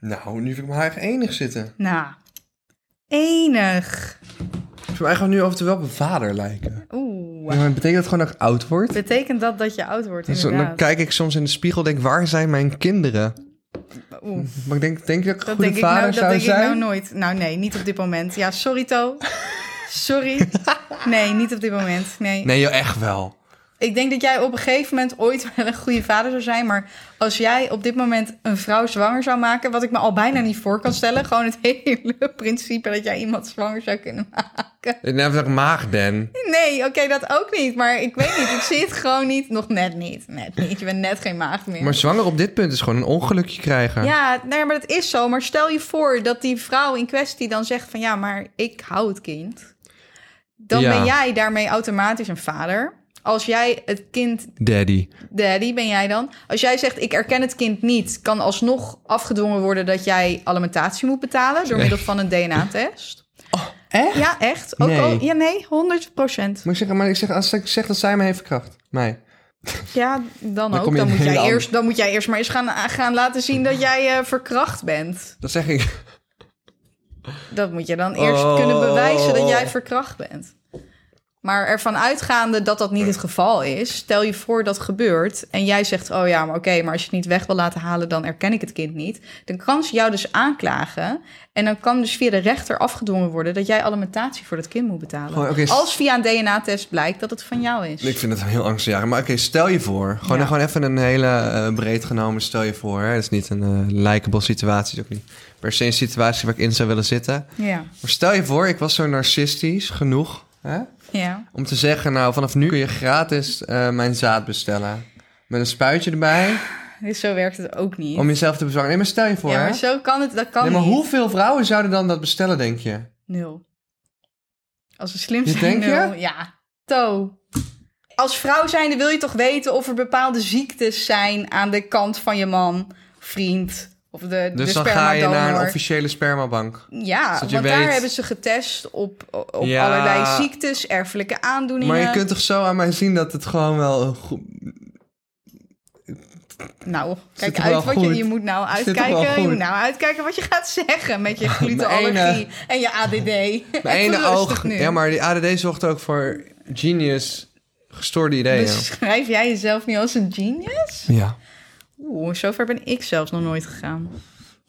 Nou, nu vind ik me haar echt enig zitten. Nou, enig. Voor mij gewoon nu over wel op een vader lijken. Oeh. Ja, maar betekent dat gewoon dat ik oud word? Betekent dat dat je oud wordt, Dus dan inderdaad? kijk ik soms in de spiegel en denk, waar zijn mijn kinderen? Oeh. Maar ik denk, denk je dat ik een Dat goede denk, ik vader nou, dat zou denk ik zijn? nou nooit. Nou nee, niet op dit moment. Ja, sorry To. Sorry. Nee, niet op dit moment. Nee. Nee, joh, echt wel. Ik denk dat jij op een gegeven moment ooit wel een goede vader zou zijn. Maar als jij op dit moment een vrouw zwanger zou maken... wat ik me al bijna niet voor kan stellen... gewoon het hele principe dat jij iemand zwanger zou kunnen maken. Ik neem dat ik maag ben. Nee, oké, dat ook niet. Maar ik weet niet, ik zie het gewoon niet. Nog net niet. Net niet. Je bent net geen maagd meer. Maar zwanger op dit punt is gewoon een ongelukje krijgen. Ja, nee, maar dat is zo. Maar stel je voor dat die vrouw in kwestie dan zegt van... ja, maar ik hou het kind. Dan Ja. ben jij daarmee automatisch een vader. Als jij het kind... Daddy. Daddy ben jij dan. Als jij zegt ik erken het kind niet... kan alsnog afgedwongen worden dat jij alimentatie moet betalen... door middel van een DNA-test. Echt? Ja, echt. Ook Nee. al, ja, nee, 100 procent. Maar ik zeg, maar ik zeg, als ik zeg dat zij me heeft verkracht. Mij. Ja, dan, Dan ook. Dan moet, jij eerst, dan moet jij eerst maar eens gaan, gaan laten zien dat jij eh, verkracht bent. Dat zeg ik. Dat moet je dan eerst Oh. kunnen bewijzen dat jij verkracht bent. Maar ervan uitgaande dat dat niet het geval is, stel je voor dat gebeurt en jij zegt: Oh ja, maar oké, maar als je het niet weg wil laten halen, dan erken ik het kind niet. Dan kan ze jou dus aanklagen en dan kan dus via de rechter afgedwongen worden dat jij alimentatie voor dat kind moet betalen. Gewoon, Als via een DNA-test blijkt dat het van jou is. Ik vind het heel angstaanjagend. Maar oké, stel je voor. Gewoon, Ja. gewoon even een hele eh, breed genomen stel je voor. Hè? Dat is niet een eh likable situatie. Het is ook niet per se een situatie waar ik in zou willen zitten. Ja, Maar stel je voor, ik was zo narcistisch genoeg... Hè? Ja. om te zeggen... nou, vanaf nu kun je gratis eh, mijn zaad bestellen. Met een spuitje erbij. Dus zo werkt het ook niet. Om jezelf te bezorgen. Nee, maar stel je voor, ja, hè? maar zo kan het, dat kan Nee, maar niet. hoeveel vrouwen zouden dan dat bestellen, denk je? Nul. Als we slim Je zijn, denkt je? nul. Ja, to. Als vrouw zijnde wil je toch weten of er bepaalde ziektes zijn aan de kant van je man, vriend of de, Dus de dan ga je naar een officiële spermabank. Ja, want daar hebben ze getest op, op Ja. allerlei ziektes, erfelijke aandoeningen. Maar je kunt toch zo aan mij zien dat het gewoon wel... een goed- Nou, kijk uit wat je... goed? Je moet nou uitkijken. Je moet nou uitkijken wat je gaat zeggen met je glutenallergie en je ADD. Mijn ene oog... nu. Ja, maar die ADD zorgt ook voor genius, gestoorde ideeën. Beschrijf jij jezelf niet als een genius? Ja. Oeh, zover ben ik zelfs nog nooit gegaan.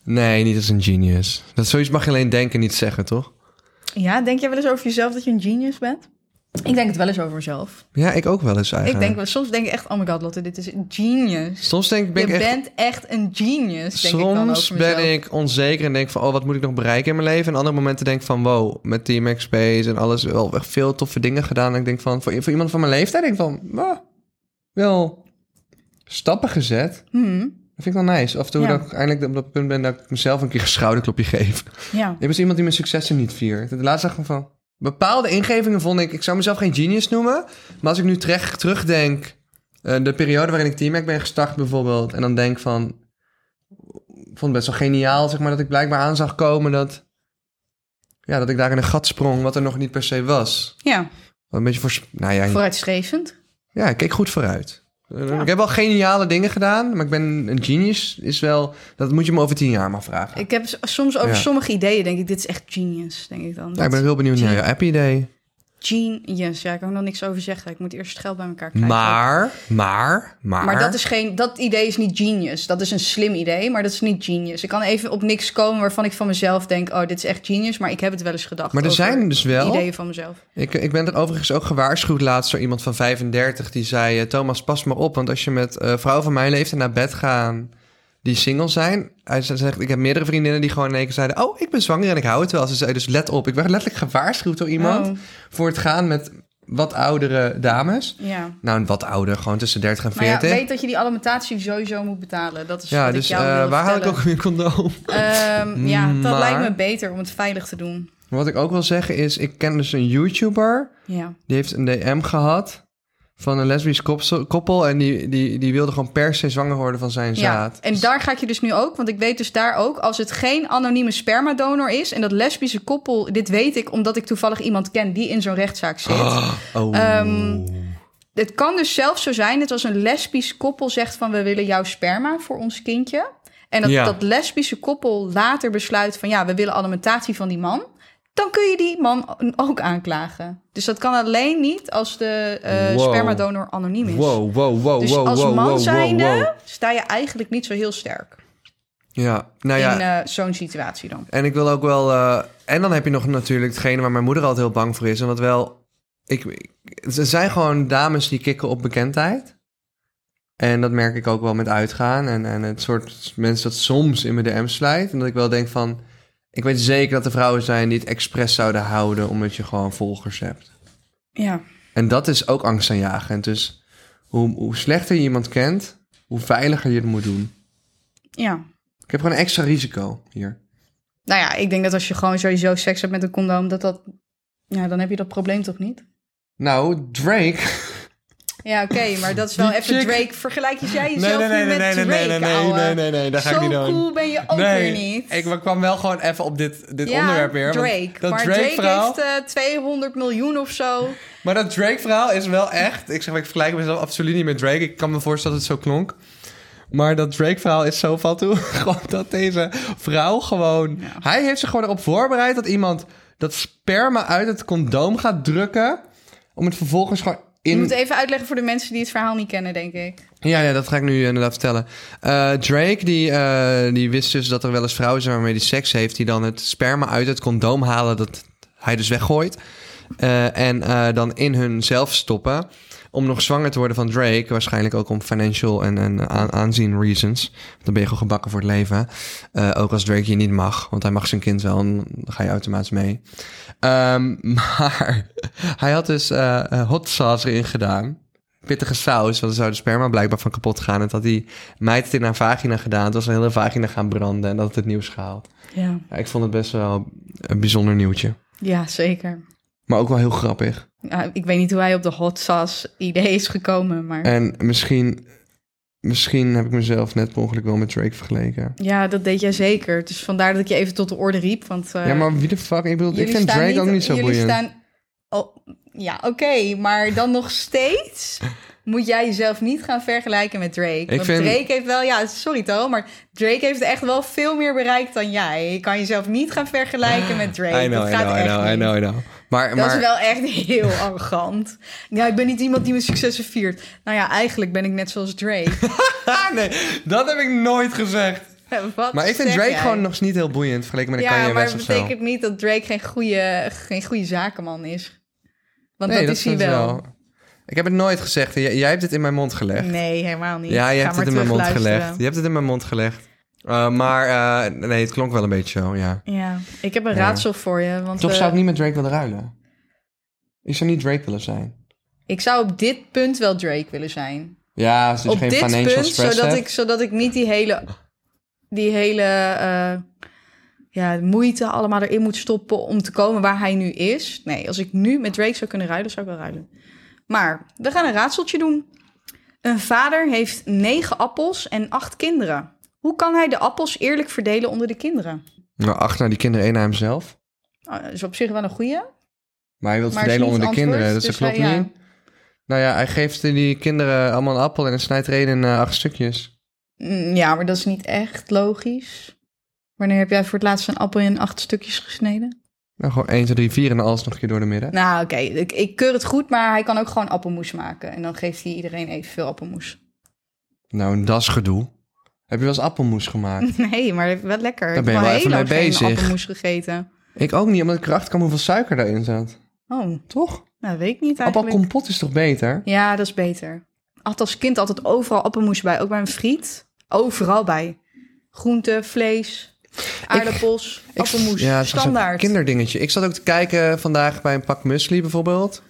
Nee, niet als een genius. Dat zoiets mag je alleen denken, niet zeggen, toch? Ja, denk jij wel eens over jezelf dat je een genius bent? Ik denk het wel eens over mezelf. Ja, ik ook wel eens eigenlijk. Ik denk soms denk ik echt, oh my god, Lotte, dit is een genius. Soms denk ik, ben je ik echt... bent echt een genius, denk ik dan Soms over mezelf. ben ik onzeker en denk van, oh, wat moet ik nog bereiken in mijn leven? En andere momenten denk ik van, wow, met Team Space en alles wel echt veel toffe dingen gedaan. En ik denk van, voor, voor iemand van mijn leeftijd denk ik van, wow, wel stappen gezet. Hmm, Dat vind ik wel nice. Af en toe Ja. dat ik eindelijk op dat punt ben dat ik mezelf een keer een schouderklopje geef. ja. Ik ben zo iemand die mijn successen niet viert. De laatste dag van... Bepaalde ingevingen vond ik... Ik zou mezelf geen genius noemen. Maar als ik nu terecht terugdenk... eh, de periode waarin ik Teamac ben gestart bijvoorbeeld... en dan denk van... Ik vond het best wel geniaal, zeg maar... dat ik blijkbaar aan zag komen dat... Ja, dat ik daar in een gat sprong... wat er nog niet per se was. ja, Wat een beetje voor... Nou ja, vooruitstrevend. ja, ik keek goed vooruit. Ik heb wel geniale dingen gedaan... maar ik ben een genius is wel... Dat moet je me over tien jaar maar vragen. Ik heb soms over Ja. sommige ideeën, denk ik, dit is echt genius, denk ik dan. ja, ik ben heel benieuwd naar je Happy Day. Genius, ja, ik kan er nog niks over zeggen. Ik moet eerst het geld bij elkaar krijgen. Maar, maar, maar... Maar dat, is geen, dat idee is niet genius. Dat is een slim idee, maar dat is niet genius. Ik kan even op niks komen waarvan ik van mezelf denk... oh, dit is echt genius, maar ik heb het wel eens gedacht. Maar er zijn dus wel... ideeën van mezelf. Ik, ik ben er overigens ook gewaarschuwd laatst door iemand van 35... die zei, eh, Thomas, pas maar op. Want als je met eh, vrouwen van mijn leeftijd naar bed gaan... die single zijn... Hij zegt, ik heb meerdere vriendinnen die gewoon in één keer zeiden... oh, ik ben zwanger en ik hou het wel. Ze zei dus, let op. Ik werd letterlijk gewaarschuwd door iemand... Oh, voor het gaan met wat oudere dames. ja. Nou, wat ouder, gewoon tussen 30 en Maar ja, 40. weet dat je die alimentatie sowieso moet betalen. Dat is ja, wat dus ik jou eh, waar haal ik ook weer condoom? Ehm, ja, dat Maar- lijkt me beter om het veilig te doen. Wat ik ook wil zeggen is, ik ken dus een YouTuber... Ja. Die heeft een DM gehad van een lesbisch koppel. En die, die, die wilde gewoon per se zwanger worden van zijn Ja, zaad. en daar ga ik je dus nu ook, want ik weet dus daar ook, als het geen anonieme spermadonor is en dat lesbische koppel, dit weet ik omdat ik toevallig iemand ken die in zo'n rechtszaak zit. Oh. Ehm, Het kan dus zelfs zo zijn dat als een lesbisch koppel zegt van we willen jouw sperma voor ons kindje. En dat, Ja. dat lesbische koppel later besluit van ja, we willen alimentatie van die man. Dan kun je die man ook aanklagen. Dus dat kan alleen niet als de eh, Wow. spermadonor anoniem is. Wow, wow, wow, Dus wow, als wow, man zijnde sta je eigenlijk niet zo heel sterk Ja, nou ja. in eh, zo'n situatie dan. En ik wil ook wel. eh, en dan heb je nog natuurlijk hetgene waar mijn moeder altijd heel bang voor is. En wat wel. Ik, ik- er zijn gewoon dames die kicken op bekendheid. En dat merk ik ook wel met uitgaan. En, en het soort mensen dat soms in mijn DM slijt. En dat ik wel denk van. Ik weet zeker dat er vrouwen zijn die het expres zouden houden. omdat je gewoon volgers hebt. Ja, En dat is ook angstaanjagend. Dus hoe, hoe slechter je iemand kent, hoe veiliger je het moet doen. ja. Ik heb gewoon een extra risico hier. Nou ja, ik denk dat als je gewoon sowieso seks hebt met een condoom, dat dat... Ja, dan heb je dat probleem toch niet? Nou, Drake. Ja, oké, maar dat is wel Die even chick- Drake. Vergelijk jij jezelf nu met Drake, ouwe. nee, nee, nee, dat ga ik Zo niet doen. cool ben je ook weer niet. Ik kwam wel gewoon even op dit, dit ja, onderwerp weer. want Drake. Dat maar Drake, Drake, verhaal, heeft eh 200 miljoen of zo. Maar dat Drake verhaal is wel echt... Ik zeg, ik vergelijk mezelf absoluut niet met Drake. Ik kan me voorstellen dat het zo klonk. Maar dat Drake verhaal is zo van toe. gewoon dat deze vrouw gewoon... Hij heeft zich gewoon erop voorbereid dat iemand dat sperma uit het condoom gaat drukken. Om het vervolgens gewoon Je in... moet even uitleggen voor de mensen die het verhaal niet kennen, denk ik. Ja, ja, dat ga ik nu inderdaad vertellen. Eh, Drake, die, eh, die wist dus dat er wel eens vrouwen zijn waarmee hij seks heeft... die dan het sperma uit het condoom halen dat hij dus weggooit. Eh, en dan in hun zelf stoppen om nog zwanger te worden van Drake. Waarschijnlijk ook om financial en, en aan, aanzien reasons. Dan ben je gewoon gebakken voor het leven. Eh, ook als Drake je niet mag, want hij mag zijn kind wel... en dan ga je automatisch mee. Ehm, maar hij had dus eh, hot sauce erin gedaan pittige saus. Want dan zou de sperma blijkbaar van kapot gaan. En dat had die meid het in haar vagina gedaan. Het was een hele vagina gaan branden. En dat het het nieuws gehaald. Ja, Ja, ik vond het best wel een bijzonder nieuwtje. ja zeker. Maar ook wel heel grappig. Ik weet niet hoe hij op de hot sauce idee is gekomen, maar... En misschien, misschien heb ik mezelf net per ongeluk wel met Drake vergeleken. Ja, dat deed jij zeker. Dus vandaar dat ik je even tot de orde riep. Want, eh, ja, maar wie de fuck? Ik bedoel, ik vind Drake ook niet zo jullie boeiend. Staan... Oh, ja, oké. maar dan nog steeds moet jij jezelf niet gaan vergelijken met Drake. Want vind- Drake heeft wel... Ja, sorry toch, maar Drake heeft echt wel veel meer bereikt dan jij. Je kan jezelf niet gaan vergelijken met Drake. I know, dat I gaat know, I echt know, I niet. know, I know. Maar, Dat maar is wel echt heel arrogant. Ja, ik ben niet iemand die mijn successen viert. Nou ja, eigenlijk ben ik net zoals Drake. Nee, dat heb ik nooit gezegd. Wat Maar ik vind Drake jij? gewoon nog niet heel boeiend vergeleken met de Ja, Kanye maar West dat of zo. betekent niet dat Drake geen goede, geen goede zakenman is. Want Nee, dat, is hij wel. Ik heb het nooit gezegd. Jij, jij hebt het in mijn mond gelegd. Nee, helemaal niet. Ja, je hebt maar het in mijn mond gelegd. Je hebt het in mijn mond gelegd. Uh, maar uh, nee, het klonk wel een beetje zo, ja. Ja, ik heb een Ja. raadsel voor je. Want Toch eh, zou ik niet met Drake willen ruilen. Ik zou niet Drake willen zijn. ik zou op dit punt wel Drake willen zijn. Ja, als je op geen dit financial punt, stress zodat hebt. ik, zodat ik niet die hele, die hele eh, ja, moeite allemaal erin moet stoppen om te komen waar hij nu is. Nee, als ik nu met Drake zou kunnen ruilen, zou ik wel ruilen. Maar we gaan een raadseltje doen. Een vader heeft negen appels en acht kinderen. Hoe kan hij de appels eerlijk verdelen onder de kinderen? Nou, acht naar die kinderen, één naar hemzelf. Nou, dat is op zich wel een goeie. Maar hij wil het verdelen onder de kinderen, dat dus klopt hij- ja. niet. Nou ja, hij geeft die kinderen allemaal een appel en dan snijdt er één in eh, acht stukjes. Mm, Ja, maar dat is niet echt logisch. Wanneer heb jij voor het laatst een appel in acht stukjes gesneden? Nou, gewoon 1, 2, 3, 4 en alles nog een keer door de midden. Nou, oké, ik, ik keur het goed, maar hij kan ook gewoon appelmoes maken. En dan geeft hij iedereen evenveel appelmoes. Nou, dat is gedoe. Heb je wel eens appelmoes gemaakt? Nee, maar wel lekker. Daar ik ben je heb wel even mee lang geen bezig. appelmoes gegeten. ik ook niet, omdat ik erachter kwam hoeveel suiker daarin zat. Oh, Toch? nou weet ik niet eigenlijk. Appelkompot is toch beter? Ja, dat is beter. Had als kind altijd overal appelmoes bij. Ook bij een friet. Overal bij. Groente, vlees, aardappels, Ik- appelmoes. Ja, een standaard. kinderdingetje. Ik zat ook te kijken vandaag bij een pak muesli bijvoorbeeld.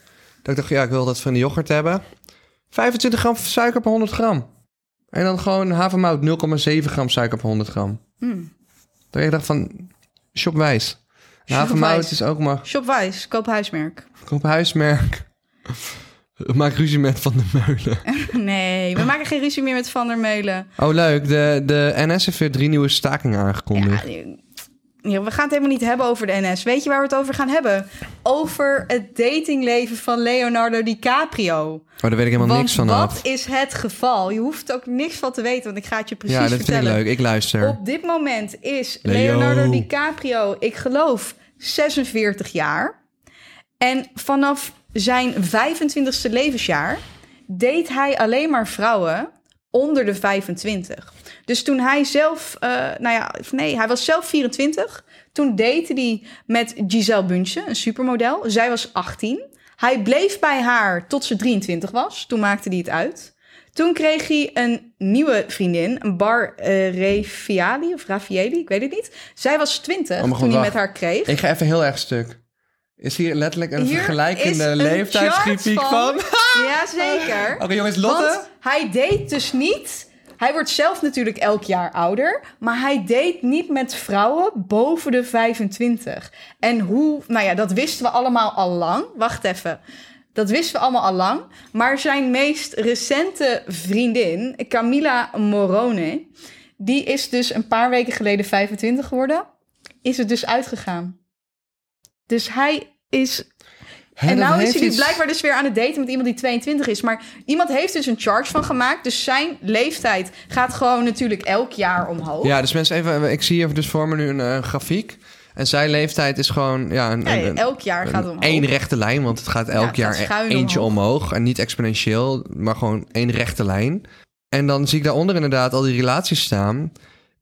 Dat ik dacht, ja, ik wil dat van de yoghurt hebben. 25 gram suiker per 100 gram. En dan gewoon havermout, 0,7 gram suiker per 100 gram. Hmm. Dat ik dacht van, shopwijs. En Shopwijs. Havermout is ook maar, Shopwijs, koop huismerk. koop huismerk. Maak ruzie met Van der Meulen. Nee, we maken geen ruzie meer met Van der Meulen. Oh, leuk. De, de NS heeft weer drie nieuwe stakingen aangekondigd. Ja, Ja, we gaan het helemaal niet hebben over de NS. Weet je waar we het over gaan hebben? Over het datingleven van Leonardo DiCaprio. Oh, daar weet ik helemaal Want niks van wat af. is het geval? Je hoeft ook niks van te weten, want ik ga het je precies Ja, dat vind ik vertellen. leuk. Ik luister. Op dit moment is Leo. Leonardo DiCaprio, ik geloof, 46 jaar. En vanaf zijn 25ste levensjaar deed hij alleen maar vrouwen onder de 25. Dus toen hij zelf, eh, nou ja, nee, hij was zelf 24. Toen date hij met Giselle Bündchen, een supermodel. Zij was 18. Hij bleef bij haar tot ze 23 was. Toen maakte hij het uit. Toen kreeg hij een nieuwe vriendin, een Bar eh, Refiali of Raffieli, ik weet het niet. Zij was 20 Oh, toen hij met haar kreeg. Ik ga even heel erg stuk. Is hier letterlijk een Hier vergelijkende leeftijdsgrafiek chart van? Jazeker. Oké, jongens, Lotte? Want hij date dus niet... Hij wordt zelf natuurlijk elk jaar ouder, maar hij date niet met vrouwen boven de 25. En hoe, nou ja, dat wisten we allemaal al lang. Wacht even. Dat wisten we allemaal al lang. Maar zijn meest recente vriendin, Camila Morone, die is dus een paar weken geleden 25 geworden. Is het dus uitgegaan. Dus hij is En nou is hij iets- blijkbaar dus weer aan het daten met iemand die 22 is. Maar iemand heeft dus een charge van gemaakt. Dus zijn leeftijd gaat gewoon natuurlijk elk jaar omhoog. Ja, dus mensen even... Ik zie hier dus voor me nu een eh, grafiek. En zijn leeftijd is gewoon... Ja, een, elk jaar gaat het omhoog. één rechte lijn, want het gaat elk het jaar e- eentje omhoog. En niet exponentieel, maar gewoon één rechte lijn. En dan zie ik daaronder inderdaad al die relaties staan.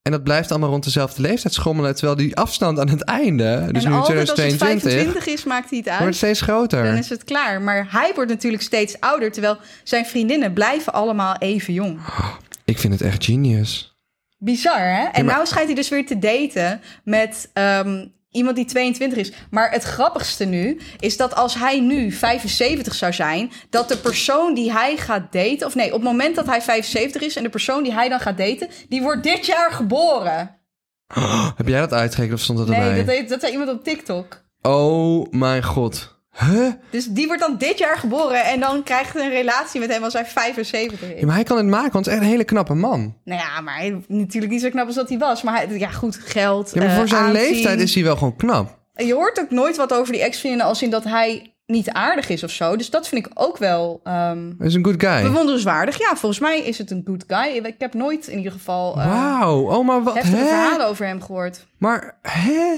En dat blijft allemaal rond dezelfde leeftijd schommelen. Terwijl die afstand aan het einde, dus en nu in altijd als het 2022, 25 is, maakt hij het uit. wordt steeds groter. Dan is het klaar. Maar hij wordt natuurlijk steeds ouder. Terwijl zijn vriendinnen blijven allemaal even jong. Ik vind het echt genius. Bizar, hè? En maar- nou schijnt hij dus weer te daten met ehm, iemand die 22 is. Maar het grappigste nu is dat als hij nu 75 zou zijn... dat de persoon die hij gaat daten... of nee, op het moment dat hij 75 is... en de persoon die hij dan gaat daten... die wordt dit jaar geboren. Heb jij dat uitgerekend of stond dat erbij? Nee, dat, dat zei iemand op TikTok. Oh mijn god. Huh? Dus die wordt dan dit jaar geboren... en dan krijgt hij een relatie met hem als hij 75 is. Ja, maar hij kan het maken, want het is echt een hele knappe man. Nou ja, maar hij, natuurlijk niet zo knap als dat hij was. Maar hij, ja, goed, geld, Ja, maar eh, voor zijn aanzien. leeftijd is hij wel gewoon knap. Je hoort ook nooit wat over die ex-vriendinnen als in dat hij niet aardig is of zo. Dus dat vind ik ook wel Hij is een good guy. bewonderenswaardig. Ja, volgens mij is het een good guy. Ik heb nooit in ieder geval eh Wauw. Oh, maar wat? heftige Hè? verhalen over hem gehoord. Maar, hè?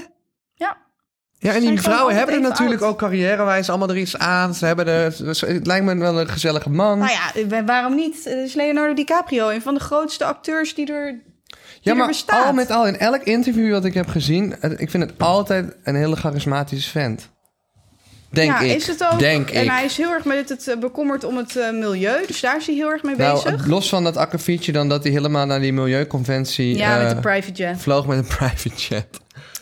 Ja. En die vrouwen hebben er natuurlijk oud. ook carrièrewijs allemaal er iets aan. Ze hebben er, het lijkt me wel een gezellige man. Nou ja, eh, waarom niet? Het is Leonardo DiCaprio, een van de grootste acteurs die er, Ja, maar bestaat. al met al, in elk interview wat ik heb gezien, het- ik vind het altijd een hele charismatische vent. Denk ja, ik. is het ook. Denk en ik. hij is heel erg met het eh, bekommerd om het eh, milieu. Dus daar is hij heel erg mee nou, bezig. los van dat akkefietje dan dat hij helemaal naar die milieuconventie Ja, met eh, de private jet. vloog met een private jet.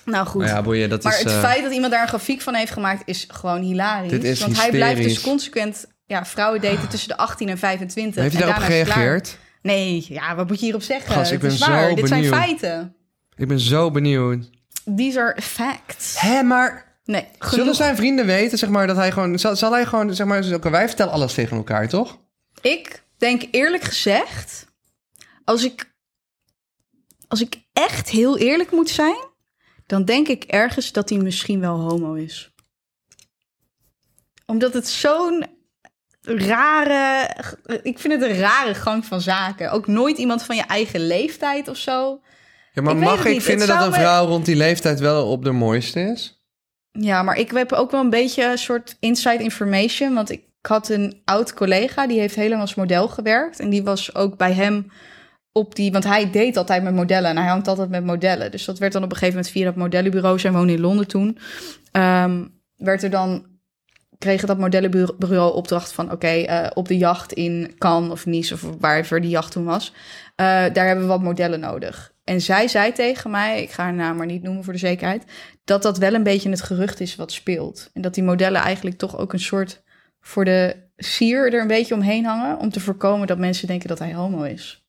Nou goed. Ja, boeien, dat Maar is... het eh, feit dat iemand daar een grafiek van heeft gemaakt is gewoon hilarisch. Dit is Want hij blijft dus consequent ja, vrouwen daten tussen de 18 en 25. heeft hij en daarop gereageerd? Nee, ja, wat moet je hierop zeggen? Gast, ik het is ben waar. zo Dit zijn feiten. Ik ben zo benieuwd. These are facts. Hé, maar... Nee, Zullen zijn vrienden weten, zeg maar, dat hij gewoon... Zal, zal hij gewoon, zeg maar... Wij vertellen alles tegen elkaar, toch? Ik denk eerlijk gezegd, als ik, als ik echt heel eerlijk moet zijn, dan denk ik ergens dat hij misschien wel homo is. Omdat het zo'n rare, ik vind het een rare gang van zaken. Ook nooit iemand van je eigen leeftijd of zo. Ja, maar Ik mag ik vinden dat een me- vrouw rond die leeftijd wel op de mooiste is? Ja, maar ik heb ook wel een beetje een soort inside information. Want ik had een oud collega, die heeft helemaal als model gewerkt. En die was ook bij hem op die... Want hij deed altijd met modellen en hij hangt altijd met modellen. Dus dat werd dan op een gegeven moment via dat modellenbureau... zij woonde in Londen toen... ehm, werd er dan... kregen dat modellenbureau opdracht van... oké, eh, op de jacht in Cannes of Nice of waarver die jacht toen was... eh, daar hebben we wat modellen nodig. En zij zei tegen mij, ik ga haar naam maar niet noemen voor de zekerheid dat dat wel een beetje het gerucht is wat speelt. En dat die modellen eigenlijk toch ook een soort voor de sier er een beetje omheen hangen. Om te voorkomen dat mensen denken dat hij homo is.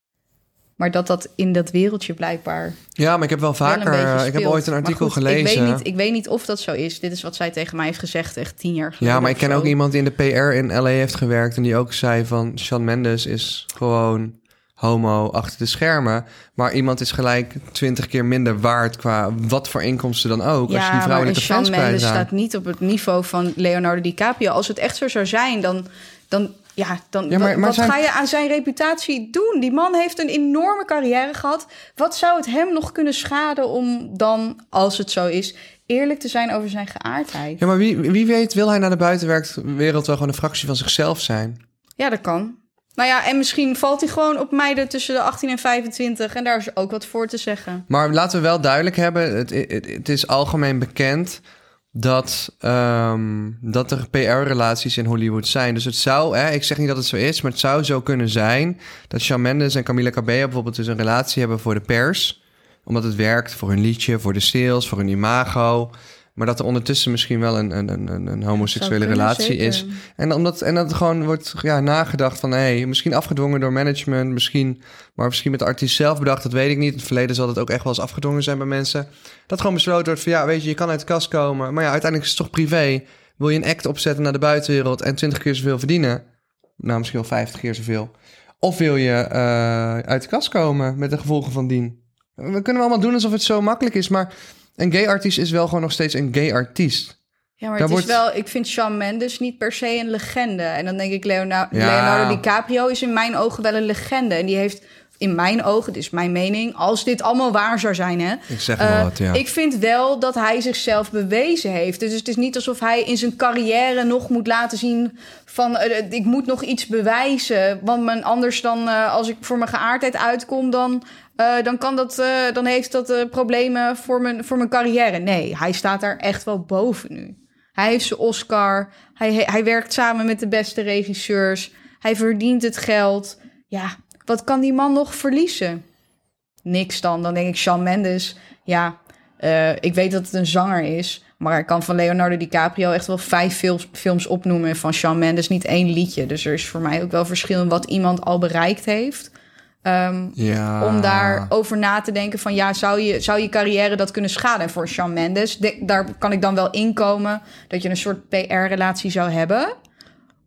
Maar dat dat in dat wereldje blijkbaar Ja, maar ik heb wel vaker... eh, ik heb ooit een artikel goed, gelezen. Ik weet, niet, ik weet niet of dat zo is. Dit is wat zij tegen mij heeft gezegd echt tien jaar geleden. ja, maar ik ken zo. ook iemand die in de PR in LA heeft gewerkt... en die ook zei van... Shawn Mendes is gewoon homo achter de schermen. Maar iemand is gelijk twintig keer minder waard qua wat voor inkomsten dan ook. als je die vrouwelijke fans Mendes kwijtraakt. staat niet op het niveau van Leonardo DiCaprio. Als het echt zo zou zijn, dan... dan ja, dan Ja, maar- wat, maar wat zijn- ga je aan zijn reputatie doen? Die man heeft een enorme carrière gehad. Wat zou het hem nog kunnen schaden om dan, als het zo is, eerlijk te zijn over zijn geaardheid? Ja, maar wie, wie weet wil hij naar de buitenwereld wel gewoon een fractie van zichzelf zijn? Ja, dat kan. Nou ja, en misschien valt hij gewoon op meiden tussen de 18 en 25. En daar is ook wat voor te zeggen. Maar laten we wel duidelijk hebben, het, het, het is algemeen bekend dat, ehm, dat er PR-relaties in Hollywood zijn. Dus het zou, hè, ik zeg niet dat het zo is, maar het zou zo kunnen zijn dat Shawn Mendes en Camila Cabello bijvoorbeeld dus een relatie hebben voor de pers. Omdat het werkt voor hun liedje, voor de sales, voor hun imago. Maar dat er ondertussen misschien wel een, een, een, een homoseksuele kunnen, relatie zeker. is. En omdat en dat gewoon wordt ja, nagedacht van... hé, misschien afgedwongen door management, misschien... maar misschien met de artiest zelf bedacht, dat weet ik niet. In het verleden zal het ook echt wel eens afgedwongen zijn bij mensen. Dat gewoon besloten wordt van... ja, weet je, je kan uit de kast komen... maar ja, uiteindelijk is het toch privé. Wil je een act opzetten naar de buitenwereld... en 20 keer zoveel verdienen? Nou, misschien wel 50 keer zoveel. Of wil je eh, uit de kast komen met de gevolgen van dien? We kunnen allemaal doen alsof het zo makkelijk is... maar een gay artiest is wel gewoon nog steeds een gay artiest... Ja, maar Daar het is wordt- wel... Ik vind Shawn Mendes niet per se een legende. En dan denk ik, Ja. Leonardo DiCaprio is in mijn ogen wel een legende. En die heeft in mijn ogen, dit is mijn mening... als dit allemaal waar zou zijn, hè... Ik zeg eh, maar wat, ja. Ik vind wel dat hij zichzelf bewezen heeft. Dus het is niet alsof hij in zijn carrière nog moet laten zien van eh, eh, ik moet nog iets bewijzen. Want men anders dan eh, als ik voor mijn geaardheid uitkom, dan, eh, dan kan dat, eh, dan heeft dat eh, problemen voor mijn, voor mijn carrière. Nee, hij staat daar echt wel boven nu. Hij heeft zijn Oscar. Hij, hij werkt samen met de beste regisseurs. Hij verdient het geld. Ja, wat kan die man nog verliezen? Niks dan. Dan denk ik, Shawn Mendes. Ja, ik weet dat het een zanger is. Maar ik kan van Leonardo DiCaprio echt wel vijf films, films opnoemen. En van Shawn Mendes niet één liedje. Dus er is voor mij ook wel verschil in wat iemand al bereikt heeft. Ehm, ja. om daarover na te denken van ja, zou je, zou je carrière dat kunnen schaden? En voor Shawn Mendes, de- daar kan ik dan wel inkomen dat je een soort PR-relatie zou hebben.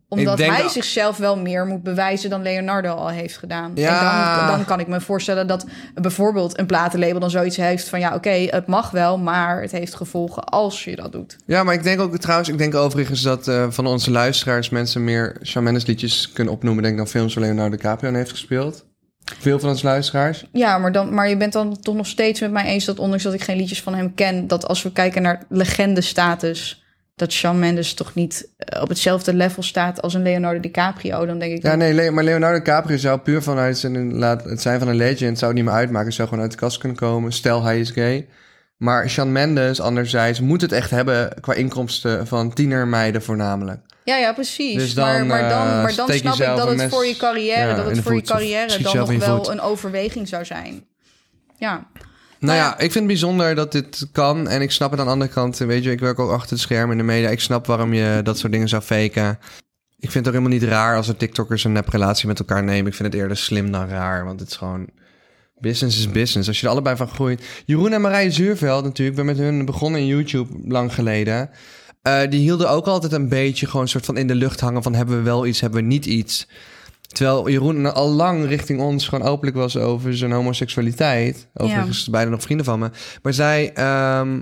Omdat hij dat- zichzelf wel meer moet bewijzen dan Leonardo al heeft gedaan. Ja. En dan, dan kan ik me voorstellen dat bijvoorbeeld een platenlabel dan zoiets heeft van ja, oké, het mag wel, maar het heeft gevolgen als je dat doet. Ja, maar ik denk ook trouwens, ik denk overigens dat eh, van onze luisteraars mensen meer Shawn Mendes liedjes kunnen opnoemen, denk ik, dan films waar Leonardo DiCaprio aan heeft gespeeld. Veel van onze luisteraars. Ja, maar, dan, maar je bent dan toch nog steeds met mij eens dat ondanks dat ik geen liedjes van hem ken, dat als we kijken naar legende-status, dat Shawn Mendes toch niet eh, op hetzelfde level staat als een Leonardo DiCaprio, dan denk ik. Ja, nee, maar Leonardo DiCaprio zou puur vanuit zijn, laat, het zijn van een legend, zou het niet meer uitmaken. Zou gewoon uit de kast kunnen komen. Stel, hij is gay. Maar Shawn Mendes, anderzijds, moet het echt hebben qua inkomsten van tienermeiden voornamelijk. Ja, ja, precies. Dus dan, maar, maar dan, eh, maar dan steek snap ik dat het mes- voor je carrière, ja, dat het voor je carrière dan nog wel voet. een overweging zou zijn. Ja. Nou Nou ja, ik vind het bijzonder dat dit kan. En ik snap het aan de andere kant. Weet je, ik werk ook achter het scherm in de media. Ik snap waarom je dat soort dingen zou faken. Ik vind het ook helemaal niet raar als er TikTokkers een neprelatie met elkaar nemen. Ik vind het eerder slim dan raar. Want het is gewoon... Business is business. Als je er allebei van groeit. Jeroen en Marije Zuurveld natuurlijk. Ik ben met hun begonnen in YouTube lang geleden. Eh, die hielden ook altijd een beetje gewoon soort van in de lucht hangen van hebben we wel iets, hebben we niet iets. Terwijl Jeroen al lang richting ons gewoon openlijk was over zijn homoseksualiteit. Overigens bijna nog vrienden van me. Maar zij, ehm,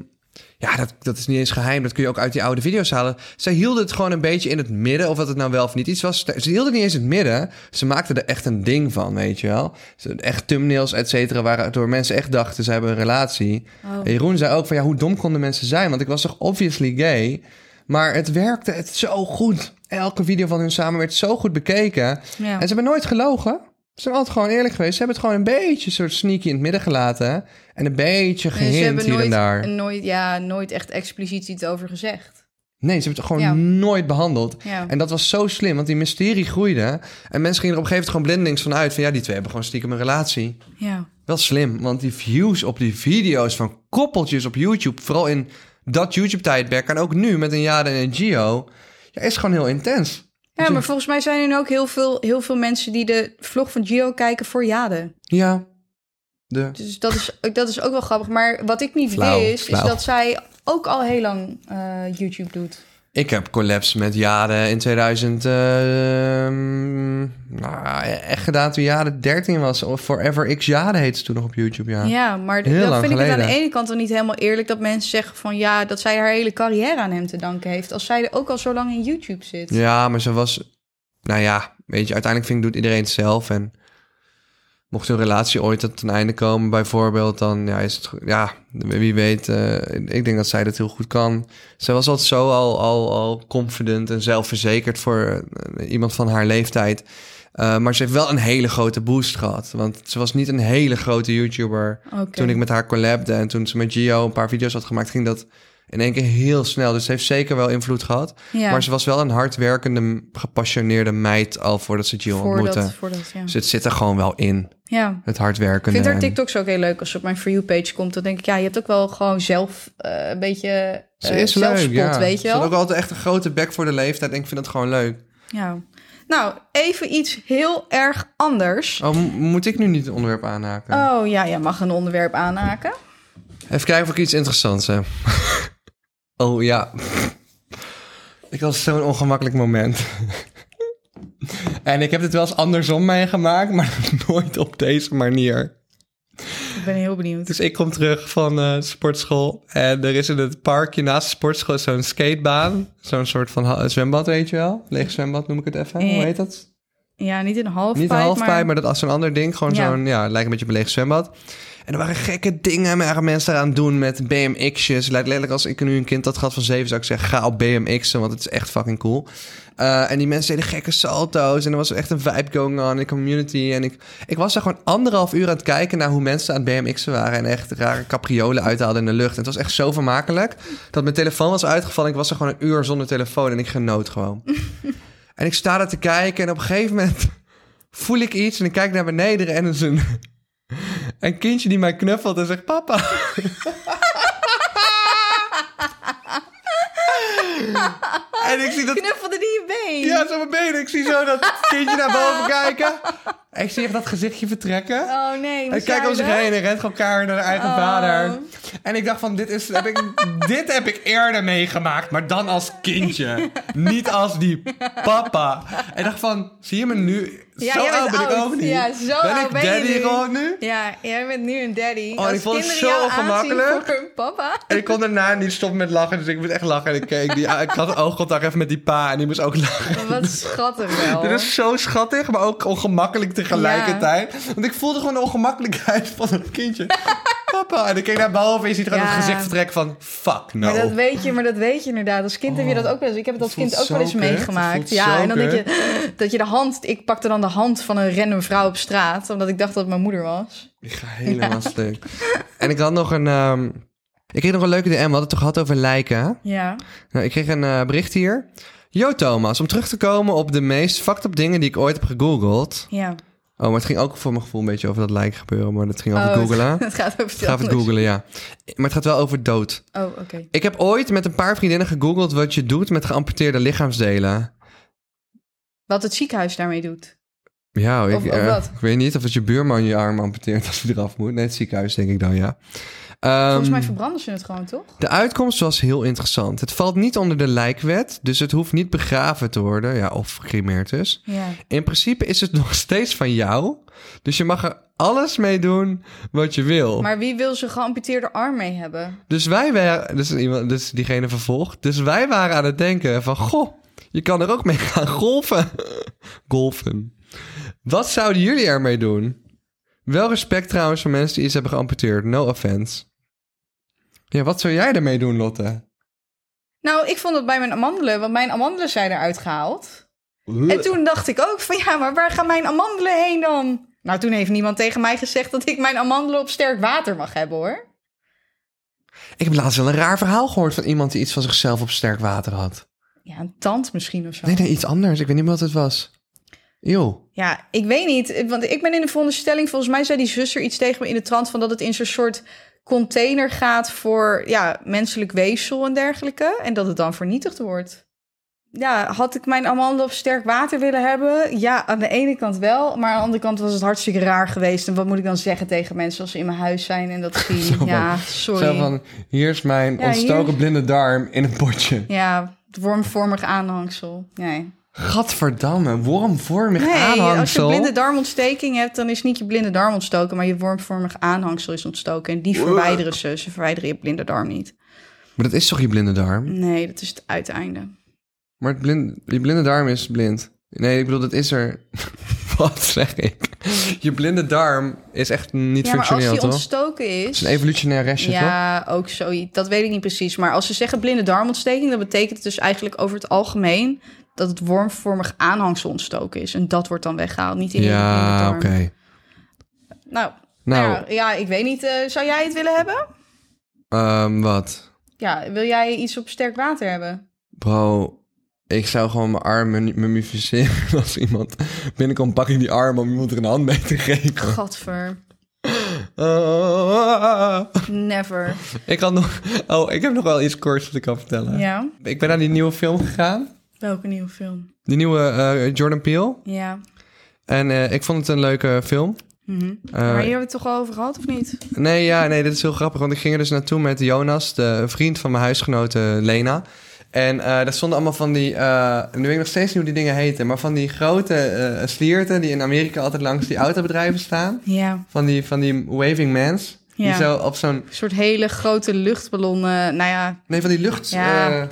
ja, dat, dat is niet eens geheim. Dat kun je ook uit die oude video's halen. Zij hielden het gewoon een beetje in het midden. Of dat het nou wel of niet iets was. Ze hielden het niet eens in het midden. Ze maakten er echt een ding van, weet je wel. Echt thumbnails, et cetera, waren door mensen echt dachten ze hebben een relatie. Oh. En Jeroen zei ook van ja, hoe dom konden mensen zijn? Want ik was toch obviously gay. Maar het werkte het zo goed. Elke video van hun samen werd zo goed bekeken. Ja. En ze hebben nooit gelogen. Ze zijn altijd gewoon eerlijk geweest. Ze hebben het gewoon een beetje soort sneaky in het midden gelaten. En een beetje Nee, ze gehint hebben hier nooit, en daar. nooit, ja, nooit echt expliciet iets over gezegd. Nee, ze hebben het gewoon Ja. nooit behandeld. Ja. En dat was zo slim, want die mysterie groeide. En mensen gingen er op een gegeven moment gewoon blindelings van uit... van ja, die twee hebben gewoon stiekem een relatie. ja. Wel slim, want die views op die video's van koppeltjes op YouTube... vooral in dat YouTube-tijdperk en ook nu met een Jade en een Gio... Ja, is gewoon heel intens. Ja, maar volgens mij zijn er nu ook heel veel, heel veel mensen die de vlog van Gio kijken voor Jade. Ja, de... Dus dat is, dat is ook wel grappig. Maar wat ik niet Flauw, wist, flauw. is dat zij ook al heel lang eh, YouTube doet. Ik heb collabs met Jade in 2000. ehm, nou, echt gedaan toen Jade 13 was. Of Forever X Jade heette ze toen nog op YouTube, ja. Ja, maar lang vind ik het aan de ene kant dan niet helemaal eerlijk dat mensen zeggen van ja, dat zij haar hele carrière aan hem te danken heeft. Als zij er ook al zo lang in YouTube zit. Ja, maar ze was... Nou ja, weet je, uiteindelijk vind ik doet iedereen het zelf. En mocht een relatie ooit tot een einde komen bijvoorbeeld... dan ja, is het... Ja, wie weet. eh, ik denk dat zij dat heel goed kan. Zij was altijd zo al, al, al confident en zelfverzekerd voor eh, iemand van haar leeftijd. Eh, maar ze heeft wel een hele grote boost gehad. Want ze was niet een hele grote YouTuber... Toen ik met haar collabde en toen ze met Gio een paar video's had gemaakt, ging dat in één keer heel snel. Dus ze heeft zeker wel invloed gehad. ja, Maar ze was wel een hardwerkende, gepassioneerde meid al voordat ze Gio ontmoette. voordat, voordat, ja. Dus het zit er gewoon wel in, ja. het Ik hardwerkende. vind haar en- TikToks ook heel leuk als ze op mijn For You page komt. Dan denk ik, ja, je hebt ook wel gewoon zelf eh, een beetje Ze eh, is leuk, ja. weet je Ze wel. ook altijd echt een grote bek voor de leeftijd en ik vind dat gewoon leuk. Ja. Nou, even iets heel erg anders. Oh, moet ik nu niet het onderwerp aanhaken? Oh ja, jij mag een onderwerp aanhaken. Even kijken of ik iets interessants heb. oh ja. Ik had zo'n ongemakkelijk moment. en ik heb het wel eens andersom meegemaakt, maar nooit op deze manier. Ik ben heel benieuwd. Dus ik kom terug van eh sportschool en er is in het parkje naast de sportschool zo'n skatebaan. Zo'n soort van zwembad, weet je wel? Leeg zwembad noem ik het even. Eh, Hoe heet dat? Ja, niet in een halfpijp, Niet een halfpijp, maar... maar... dat als zo'n ander ding. Gewoon Ja. zo'n, ja, lijkt een beetje op een leeg zwembad. En er waren gekke dingen waren mensen eraan doen met BMX'jes. Lijkt letterlijk als ik nu een kind had gehad van zeven, zou ik zeggen, ga op BMX'en, want het is echt fucking cool. Eh, en die mensen deden gekke salto's en er was echt een vibe going on in de community. En ik, ik was er gewoon anderhalf uur aan het kijken naar hoe mensen aan het BMX'en waren en echt rare capriolen uithaalden in de lucht. En het was echt zo vermakelijk dat mijn telefoon was uitgevallen. Ik was er gewoon een uur zonder telefoon en ik genoot gewoon. en ik sta daar te kijken en op een gegeven moment voel ik iets en ik kijk naar beneden en er is een, een kindje die mij knuffelt en zegt papa. en ik zie dat... Knuffelde die je been? Ja, zo mijn benen. Ik zie zo dat kindje naar boven kijken. En ik zie echt dat gezichtje vertrekken. Oh nee, En ik kijk om zich heen en rent gewoon elkaar naar de eigen Oh. vader. En ik dacht van, dit, is, heb ik, dit heb ik eerder meegemaakt, maar dan als kindje. Niet als die papa. En ik dacht van, zie je me nu? Ja, zo oud ben ik ook niet. Ja, zo ben ik ben daddy nu. gewoon nu? Ja, jij bent nu een daddy. Oh, Als ik vond het zo hun papa. En ik kon daarna niet stoppen met lachen, dus ik moest echt lachen. En ik, keek die, ik had oogcontact even met die pa en die moest ook lachen. Wat schattig wel. Dit is zo schattig, maar ook ongemakkelijk tegelijkertijd. Want ik voelde gewoon de ongemakkelijkheid van het kindje. Papa. En ik keek naar boven en je ziet er Ja. het gezicht vertrekken van... Fuck no. Maar dat weet je, maar dat weet je inderdaad. Als kind heb je dat ook wel eens. Ik heb het als kind ook wel eens meegemaakt. Ja, en dan denk je dat je de hand. Ik pakte dan de hand van een random vrouw op straat, omdat ik dacht dat het mijn moeder was. Ik ga helemaal stuk. En ik had nog een... ehm, ik kreeg nog een leuke DM. We hadden het toch gehad over lijken. Ja. Nou, ik kreeg een eh, bericht hier. Yo Thomas, om terug te komen op de meest fucked up dingen die ik ooit heb gegoogeld. Ja. Oh, maar het ging ook voor mijn gevoel een beetje over dat lijken gebeuren. Maar het ging over Oh, googelen. Het gaat over Ik ga even anders. googelen, ja. Maar het gaat wel over dood. Oh, oké. Ik heb ooit met een paar vriendinnen gegoogeld wat je doet met geamputeerde lichaamsdelen. Wat het ziekenhuis daarmee doet. Ja, ik, Of- of eh, ik weet niet of het je buurman je arm amputeert als hij eraf moet. Nee, het ziekenhuis denk ik dan, ja. Ehm, Volgens mij verbranden ze het gewoon, toch? de uitkomst was heel interessant. Het valt niet onder de lijkwet, dus het hoeft niet begraven te worden. Ja, of gecremeerd dus. Ja. In principe is het nog steeds van jou. Dus je mag er alles mee doen wat je wil. Maar wie wil zijn geamputeerde arm mee hebben? Dus wij waren, dus, iemand, dus diegene vervolgt. Dus wij waren aan het denken van, goh, je kan er ook mee gaan golfen. golfen. Wat zouden jullie ermee doen? Wel respect trouwens voor mensen die iets hebben geamputeerd. No offense. Ja, wat zou jij ermee doen, Lotte? Nou, ik vond het bij mijn amandelen, want mijn amandelen zijn eruit gehaald. En toen dacht ik ook van ja, maar waar gaan mijn amandelen heen dan? Nou, toen heeft niemand tegen mij gezegd dat ik mijn amandelen op sterk water mag hebben hoor. Ik heb laatst wel een raar verhaal gehoord van iemand die iets van zichzelf op sterk water had. Ja, een tand misschien of zo. Nee, nee, iets anders. Ik weet niet meer wat het was. Eeuw. Ja, ik weet niet. Want ik ben in de veronderstelling, volgens mij zei die zuster iets tegen me in de trant van dat het in zo'n soort container gaat voor ja, menselijk weefsel en dergelijke. En dat het dan vernietigd wordt. Ja, had ik mijn amandelen op sterk water willen hebben? Ja, aan de ene kant wel. Maar aan de andere kant was het hartstikke raar geweest. En wat moet ik dan zeggen tegen mensen als ze in mijn huis zijn en dat zien? Zo van- ja, sorry. Zo van, hier is mijn Ja, ontstoken hier- blinde darm in een potje. Ja, wormvormig aanhangsel. Nee. Gadverdamme, wormvormig Nee, aanhangsel. als je blinde darmontsteking hebt, dan is niet je blinde darm ontstoken, maar je wormvormig aanhangsel is ontstoken. En die verwijderen ze. Ze verwijderen je blinde darm niet. Maar dat is toch je blinde darm? Nee, dat is het uiteinde. Maar het blind, je blinde darm is blind. Nee, ik bedoel, dat is er... Wat zeg ik? Je blinde darm is echt niet Ja, maar als functioneel, die toch? ontstoken is... Het is een evolutionair restje, toch? Ja, ook zoiets. Dat weet ik niet precies. Maar als ze zeggen blinde darmontsteking, dan betekent het dus eigenlijk over het algemeen dat het wormvormig aanhangsel ontstoken is. En dat wordt dan weggehaald, niet in Ja, darm. oké. Nou, Nou, nou ja, ja, ik weet niet. eh, zou jij het willen hebben? ehm, wat? Ja, wil jij iets op sterk water hebben? Bro, ik zou gewoon mijn arm mum- mummificeren. Als iemand binnenkomt, pak ik die arm om iemand er een hand mee te geven. Gadver. Never. Ik had nog... Oh, ik heb nog wel iets korts dat ik kan vertellen. Ja. Ik ben naar die nieuwe film gegaan. Welke nieuwe film? Die nieuwe eh, Jordan Peele. Ja. En eh, ik vond het een leuke film. Mhm. Eh, maar hier hebben we het toch al over gehad, of niet? Nee, ja, nee, dit is heel grappig. Want ik ging er dus naartoe met Jonas, de vriend van mijn huisgenote Lena. En eh daar stonden allemaal van die... eh, nu weet ik nog steeds niet hoe die dingen heten... maar van die grote slierten die in Amerika altijd langs die autobedrijven staan. Ja. Van die, van die waving mans. Die Ja. zo op zo'n... Een soort hele grote luchtballonnen. Nou ja, Nee, van die lucht... Ja,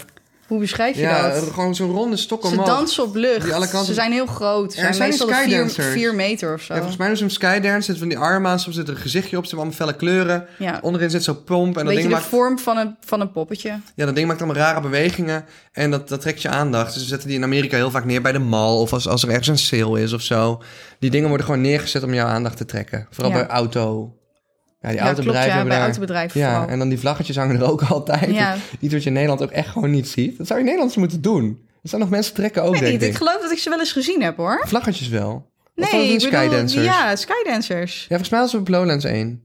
hoe beschrijf je ja, dat? gewoon zo'n ronde stok Ze omhoog. dansen op lucht. Kanten- Ze zijn heel groot. Ze zijn, meestal vier, vier meter of zo. Ja, volgens mij ze een skydance, zitten van die armen aan, soms zit er een gezichtje op, ze hebben allemaal felle kleuren. Ja. Onderin zit zo'n pomp en dat ding, de maakt, vorm van een, van een poppetje? ja, dat ding maakt allemaal rare bewegingen en dat, dat trekt je aandacht. Dus ze zetten die in Amerika heel vaak neer bij de mall of als, als er ergens een sale is of zo. Die dingen worden gewoon neergezet om jouw aandacht te trekken. Vooral bij auto. Ja, die Ja, klopt, autobedrijven ja, hebben bij daar- autobedrijven Ja, vooral. en dan die vlaggetjes hangen er ook altijd. Ja. Iets wat je in Nederland ook echt gewoon niet ziet. Dat zou je in Nederland eens moeten doen. Er zijn nog mensen trekken ook, denk niet, ik. ik geloof dat ik ze wel eens gezien heb, hoor. Vlaggetjes wel. Of Nee, ik bedoel, skydancers. ja, skydancers. Ja, volgens mij was het op Lowlands 1.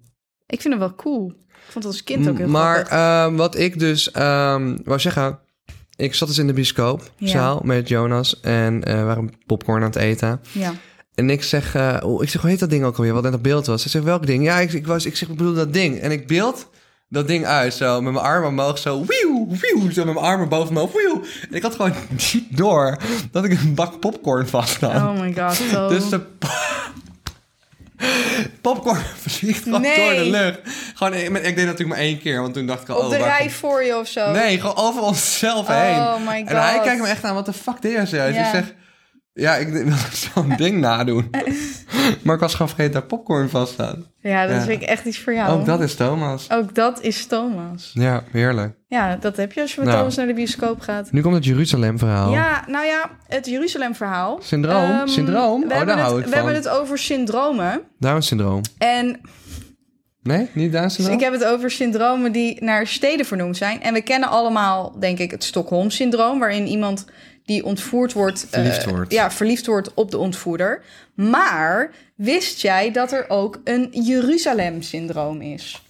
Ik vind het wel cool. Ik vond het als kind ook heel maar ehm, wat ik dus ehm wou zeggen... Ik zat dus in de bioscoopzaal met Jonas en eh, we waren popcorn aan het eten. Ja. En ik zeg, oh, ik zeg, hoe heet dat ding ook alweer? Wat net op beeld was. Hij zegt, welk ding? Ja, ik, ik, was, ik zeg, ik bedoel dat ding. En ik beeld dat ding uit, zo met mijn armen omhoog, zo wieuw, wieuw, zo met mijn armen boven me op, wieuw. En ik had gewoon niet door dat ik een bak popcorn vast had. Oh my god. Zo. Dus de po- popcorn vliegt gewoon Nee. door de lucht. Gewoon, ik, ik deed dat natuurlijk maar één keer, want toen dacht ik al... Op oh, de rij komt- voor je of zo. Nee, gewoon over onszelf Oh heen. my En hij God. kijkt me echt aan, wat de fuck deed jij zo? Dus ik zeg, ja, ik wil zo'n ding nadoen. maar ik was gewoon vergeten dat popcorn vast staat. Ja, dat Ja. vind ik echt iets voor jou. Ook dat is Thomas. Ook dat is Thomas. Ja, heerlijk. Ja, dat heb je als je met Nou. Thomas naar de bioscoop gaat. Nu komt het Jeruzalem-verhaal. Ja, nou ja, het Jeruzalem-verhaal. Syndroom? Ehm, Syndroom? We, Oh, daar het, hou ik we van. hebben het over syndromen. Down-syndroom. En Nee, niet dus Down-syndroom? ik heb het over syndromen die naar steden vernoemd zijn. En we kennen allemaal, denk ik, het Stockholm-syndroom... waarin iemand die ontvoerd wordt... eh, Verliefd wordt. Ja, verliefd wordt op de ontvoerder. Maar wist jij dat er ook een Jeruzalem-syndroom is?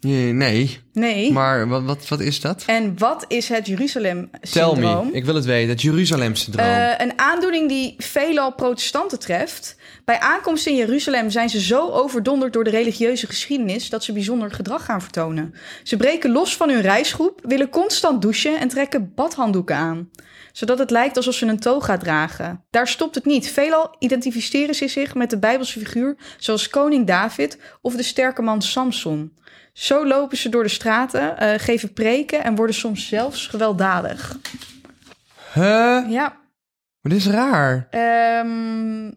Nee, nee. Nee. Maar wat, wat, wat is dat? En wat is het Jeruzalem-syndroom? me. Ik wil het weten. Het Jeruzalem-syndroom. Eh, een aandoening die veelal protestanten treft. Bij aankomst in Jeruzalem zijn ze zo overdonderd door de religieuze geschiedenis dat ze bijzonder gedrag gaan vertonen. Ze breken los van hun reisgroep, willen constant douchen en trekken badhanddoeken aan. Zodat het lijkt alsof ze een toga dragen. Daar stopt het niet. Veelal identificeren ze zich met de Bijbelse figuur zoals koning David of de sterke man Samson. Zo lopen ze door de straten, eh, geven preken en worden soms zelfs gewelddadig. Huh? Ja, Maar dit is raar. Ehm,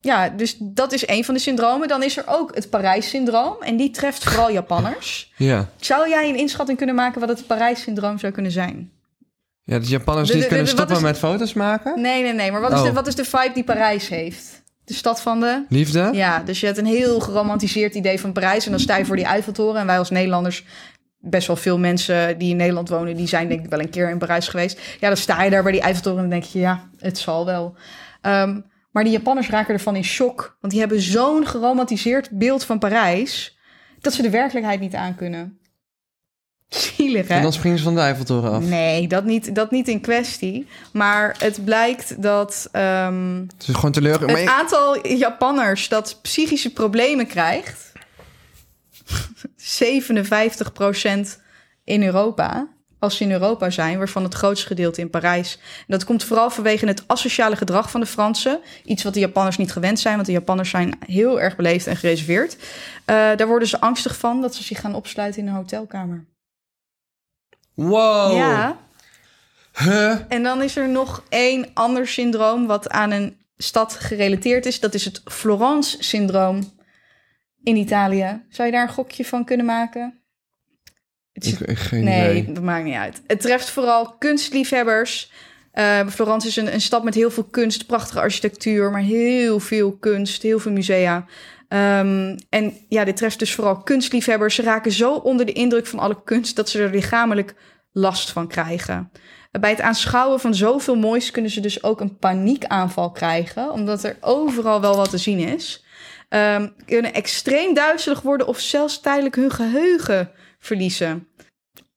ja, dus dat is een van de syndromen. Dan is er ook het Parijs-syndroom. En die treft vooral Japanners. Ja. Zou jij een inschatting kunnen maken wat het Parijs-syndroom zou kunnen zijn? Ja, Japanners De- niet de- kunnen de- wat stoppen is- met foto's maken? Nee, nee, nee. Maar wat is, Oh. de, wat is de vibe die Parijs heeft? De stad van de... Liefde? Ja, dus je hebt een heel geromantiseerd idee van Parijs. En dan sta je voor die Eiffeltoren. En wij als Nederlanders, best wel veel mensen die in Nederland wonen... die zijn denk ik wel een keer in Parijs geweest. Ja, dan sta je daar bij die Eiffeltoren en dan denk je... ja, het zal wel. Ehm, maar die Japanners raken ervan in shock. Want die hebben zo'n geromantiseerd beeld van Parijs... dat ze de werkelijkheid niet aankunnen. Zielig, hè? En dan springen ze van de Eiffeltoren af. Nee, dat niet, dat niet in kwestie. Maar het blijkt dat... ehm, Het is gewoon teleur. Maar het aantal Japanners dat psychische problemen krijgt, 57% in Europa, als ze in Europa zijn, waarvan het grootste gedeelte in Parijs. En dat komt vooral vanwege het asociale gedrag van de Fransen. Iets wat de Japanners niet gewend zijn, want de Japanners zijn heel erg beleefd en gereserveerd. Eh, daar worden ze angstig van dat ze zich gaan opsluiten in een hotelkamer. Wow. Ja. Huh? En dan is er nog één ander syndroom wat aan een stad gerelateerd is. Dat is het Florence-syndroom in Italië. Zou je daar een gokje van kunnen maken? Het is- Ik, ik geen nee, idee. dat maakt niet uit. Het treft vooral kunstliefhebbers. Eh, Florence is een, een stad met heel veel kunst, prachtige architectuur, maar heel veel kunst, heel veel musea. Ehm, en ja, dit treft dus vooral kunstliefhebbers. Ze raken zo onder de indruk van alle kunst dat ze er lichamelijk last van krijgen. Bij het aanschouwen van zoveel moois kunnen ze dus ook een paniekaanval krijgen, omdat er overal wel wat te zien is. Ehm, kunnen extreem duizelig worden of zelfs tijdelijk hun geheugen verliezen.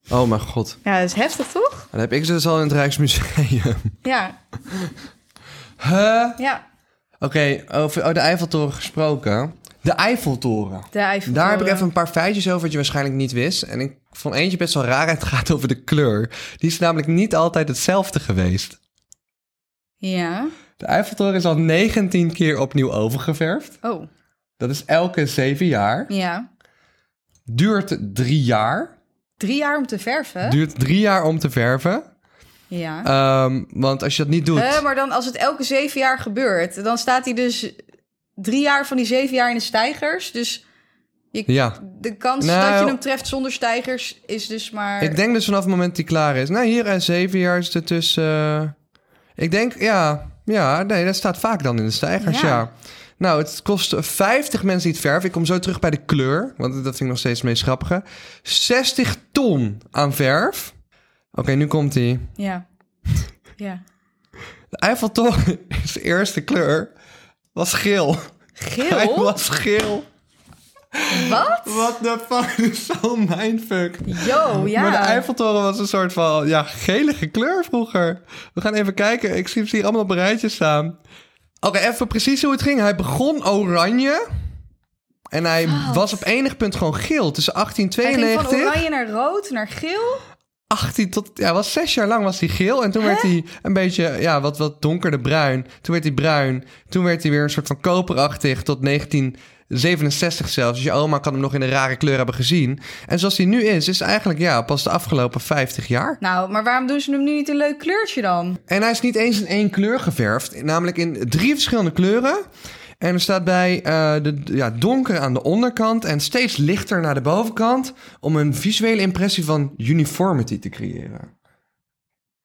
Oh mijn god. Ja, dat is heftig, toch? Dat heb ik ze dus al in het Rijksmuseum. Ja, Huh? ja. Oké, over oh, de Eiffeltoren gesproken. De Eiffeltoren. De Eiffeltoren. Daar heb ik even een paar feitjes over wat je waarschijnlijk niet wist. En ik vond eentje best wel raar. Het gaat over de kleur. Die is namelijk niet altijd hetzelfde geweest. Ja. De Eiffeltoren is al 19 keer opnieuw overgeverfd. Oh, Dat is elke zeven jaar. ja. Duurt drie jaar. Drie jaar om te verven? Duurt drie jaar om te verven. Ja. Ehm, want als je dat niet doet... Maar dan als het elke zeven jaar gebeurt, dan staat hij dus drie jaar van die zeven jaar in de stijgers. Dus Ja, de kans Nou, dat je hem treft zonder stijgers is dus maar... ik denk dus vanaf het moment hij klaar is. Nou, hier en zeven jaar is er tussen... eh, Ik denk, ja, ja, nee, dat staat vaak dan in de stijgers, Ja. ja. Nou, het kost 50 mensen die het verven. Ik kom zo terug bij de kleur, want dat vind ik nog steeds het meest grappige. 60 ton aan verf. Oké, nu komt hij. Ja. Ja. De Eiffeltoren is de eerste kleur. Was geel. Hij Geel? was geel. Wat? What the fuck? Zo'n mindfuck. Yo, ja. Maar de Eiffeltoren was een soort van ja, gelige kleur vroeger. We gaan even kijken. Ik zie ze hier allemaal op een rijtje staan. Oké, even precies hoe het ging. Hij begon oranje. En hij Wat? was op enig punt gewoon geel. Tussen Hij ging van 1892... oranje naar rood, naar geel. 18 tot... Ja, was zes jaar lang was hij geel. En toen werd hij een beetje, ja, wat, wat donkerder bruin. Toen werd hij bruin. Toen werd hij weer een soort van koperachtig tot 1967 zelfs. Dus je oma kan hem nog in een rare kleur hebben gezien. En zoals hij nu is, is eigenlijk, ja, pas de afgelopen 50 jaar. Nou, maar waarom doen ze hem nu niet een leuk kleurtje dan? En hij is niet eens in één kleur geverfd, namelijk in drie verschillende kleuren. En er staat bij eh, de ja, donker aan de onderkant en steeds lichter naar de bovenkant... om een visuele impressie van uniformity te creëren.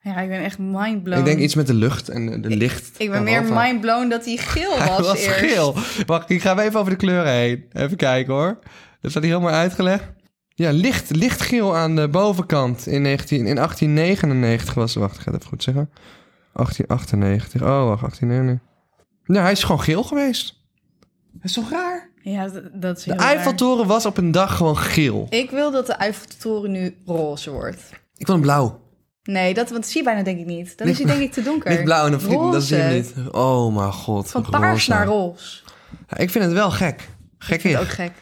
Ja, ik ben echt mindblown. Ik denk iets met de lucht en de, licht. Ik ben en meer mindblown dat hij geel was, Hij was eerst. geel. Wacht, ik ga even over de kleuren heen. Even kijken hoor. Dat staat hier helemaal uitgelegd. Ja, licht, lichtgeel aan de bovenkant in, 19, in 1899 was... Wacht, ik ga het even goed zeggen. 1898. Oh, wacht, 1899. Ja, hij is gewoon geel geweest. Dat is toch raar? Ja, dat is De raar. Eiffeltoren was op een dag gewoon geel. Ik wil dat de Eiffeltoren nu roze wordt. Ik wil hem blauw. Nee, dat, want zie je bijna denk ik niet. Dan is hij denk ik te donker. Lichtblauw en dan dat zie je niet. Oh mijn god. Van paars roze. naar roze. Ja, ik vind het wel gek. Gek Ik vind hier. het ook gek.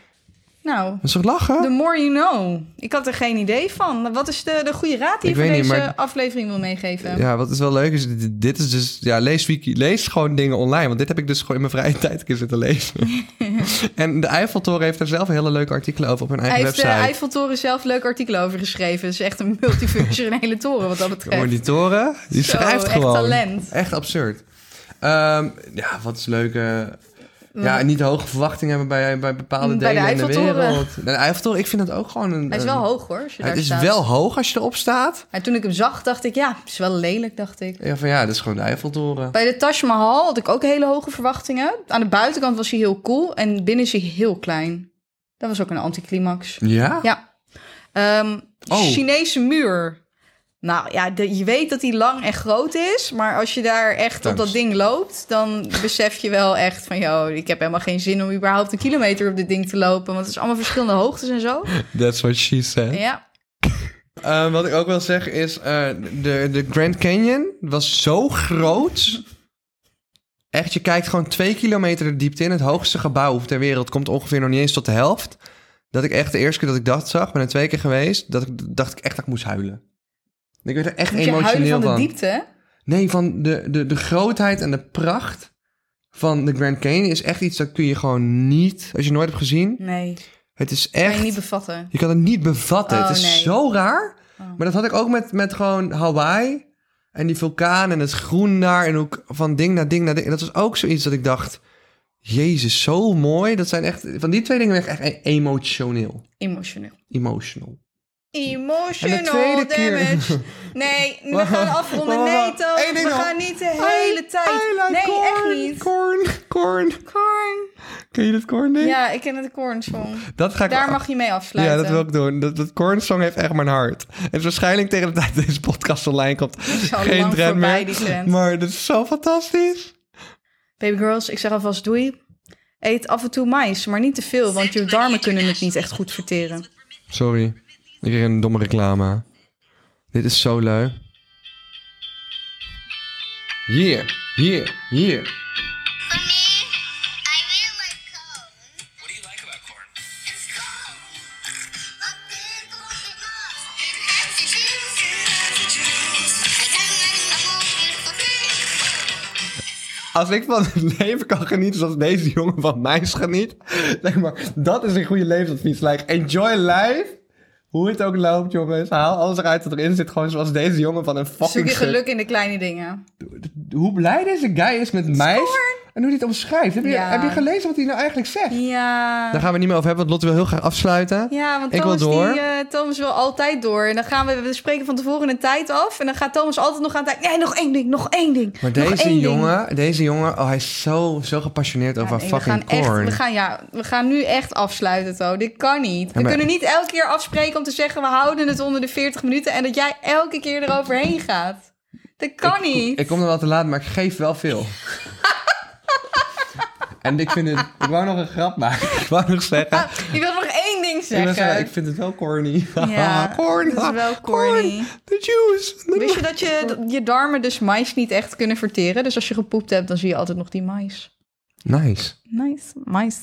Nou, Dat is toch lachen? the more you know. Ik had er geen idee van. Wat is de, de goede raad die je voor deze maar- aflevering wil meegeven? Ja, wat is wel leuk is, dit, dit is dus, ja, lees, wiki, lees gewoon dingen online. Want dit heb ik dus gewoon in mijn vrije tijd een keer zitten lezen. en de Eiffeltoren heeft er zelf hele leuke artikelen over op hun Hij eigen heeft de website. Eiffeltoren zelf leuk artikel over geschreven. Het is echt een multifunctionele toren wat dat betreft. Maar die toren, die Zo, schrijft echt gewoon. talent. Echt absurd. Ehm, ja, wat is leuk. eh, ja, niet de hoge verwachtingen hebben bij, bij bepaalde Bij de delen in de Eiffeltoren. wereld. De Eiffeltoren, ik vind dat ook gewoon een... Hij is wel hoog hoor, als je Het is wel hoog als je erop staat. En toen ik hem zag, dacht ik, ja, het is wel lelijk, dacht ik. Ja, van ja, dat is gewoon de Eiffeltoren. Bij de Taj Mahal had ik ook hele hoge verwachtingen. Aan de buitenkant was hij heel cool en binnen is hij heel klein. Dat was ook een anticlimax. Ja? Ja. Ehm, Oh. Chinese muur. Nou ja, de- je weet dat die lang en groot is. Maar als je daar echt op dat ding loopt... dan besef je wel echt van... joh, ik heb helemaal geen zin om überhaupt een kilometer op dit ding te lopen. Want het is allemaal verschillende hoogtes en zo. That's what she said. Ja, Eh, wat ik ook wil zeggen is, eh, de, de Grand Canyon was zo groot. Echt, je kijkt gewoon twee kilometer de diepte in. Het hoogste gebouw ter wereld komt ongeveer nog niet eens tot de helft. Dat ik echt de eerste keer dat ik dat zag, ben er twee keer geweest, dat ik dacht ik echt dat ik moest huilen. Ik werd er echt Moet je emotioneel van de van. diepte? Nee, van de, de, de grootheid en de pracht van de Grand Canyon is echt iets dat kun je gewoon niet, als je nooit hebt gezien. Nee, Het is kan je echt, niet bevatten. je kan het niet bevatten. Oh, het is nee. zo raar. Oh. Maar dat had ik ook met, met gewoon Hawaii en die vulkaan en het groen daar en ook van ding naar ding naar ding. En dat was ook zoiets dat ik dacht, jezus, zo mooi. Dat zijn echt, van die twee dingen ben ik echt e- emotioneel. Emotioneel. Emotional. Emotional damage. Nee, we gaan afronden. wacht, Nee. Toon. We gaan niet de hele tijd. I like Nee, corn, echt niet. Corn, corn. Corn. Ken je dat corn ding? Ja, ik ken de corn song. Dat ga ik Daar mag je mee afsluiten. Ja, dat wil ik doen. Dat, dat Korn song heeft echt mijn hart. Het is waarschijnlijk tegen de tijd dat deze podcast online komt geen trend meer. die. Maar dat is zo fantastisch. Baby girls, ik zeg alvast doei. Eet af en toe mais, maar niet te veel, want je darmen kunnen het niet echt goed verteren. Sorry, ik kreeg een domme reclame. Dit is zo leuk. Hier, hier, hier. Als ik van het leven kan genieten zoals deze jongen van meis geniet. Zeg maar, dat is een goede levensadvies. Like, enjoy life. Hoe het ook loopt, jongens. Haal alles eruit wat erin zit. Gewoon zoals deze jongen van een fucking Zoek je geluk in de kleine dingen. Hoe blij deze guy is met meis. En hoe hij het omschrijft. Heb je, Ja. heb je gelezen wat hij nou eigenlijk zegt? Ja. Daar gaan we het niet meer over hebben, want Lotte wil heel graag afsluiten. Ja, want Ik wil Thomas, door. Die, eh, Thomas wil altijd door. En dan gaan we, we spreken van tevoren een tijd af. En dan gaat Thomas altijd nog aan het Nee, nog één ding, nog één ding. Maar deze ding. jongen, deze jongen, oh, hij is zo, zo gepassioneerd Ja, over nee, we fucking gaan echt, corn. we gaan, ja, we gaan nu echt afsluiten, To. Dit kan niet. We maar- kunnen niet elke keer afspreken om te zeggen... we houden het onder de 40 minuten... en dat jij elke keer eroverheen gaat. Dat kan niet. Ik kom er wel te laat, maar ik geef wel veel. en ik vind het... Ik wou nog een grap maken. Ik wou nog zeggen... Ah, je wil nog één ding ik, zeggen. ik vind het wel corny. Ja, corn. dat is wel corny. The juice. Wist je dat je, je darmen dus mais niet echt kunnen verteren? Dus als je gepoept hebt, dan zie je altijd nog die mais. Nice. Nice, mais.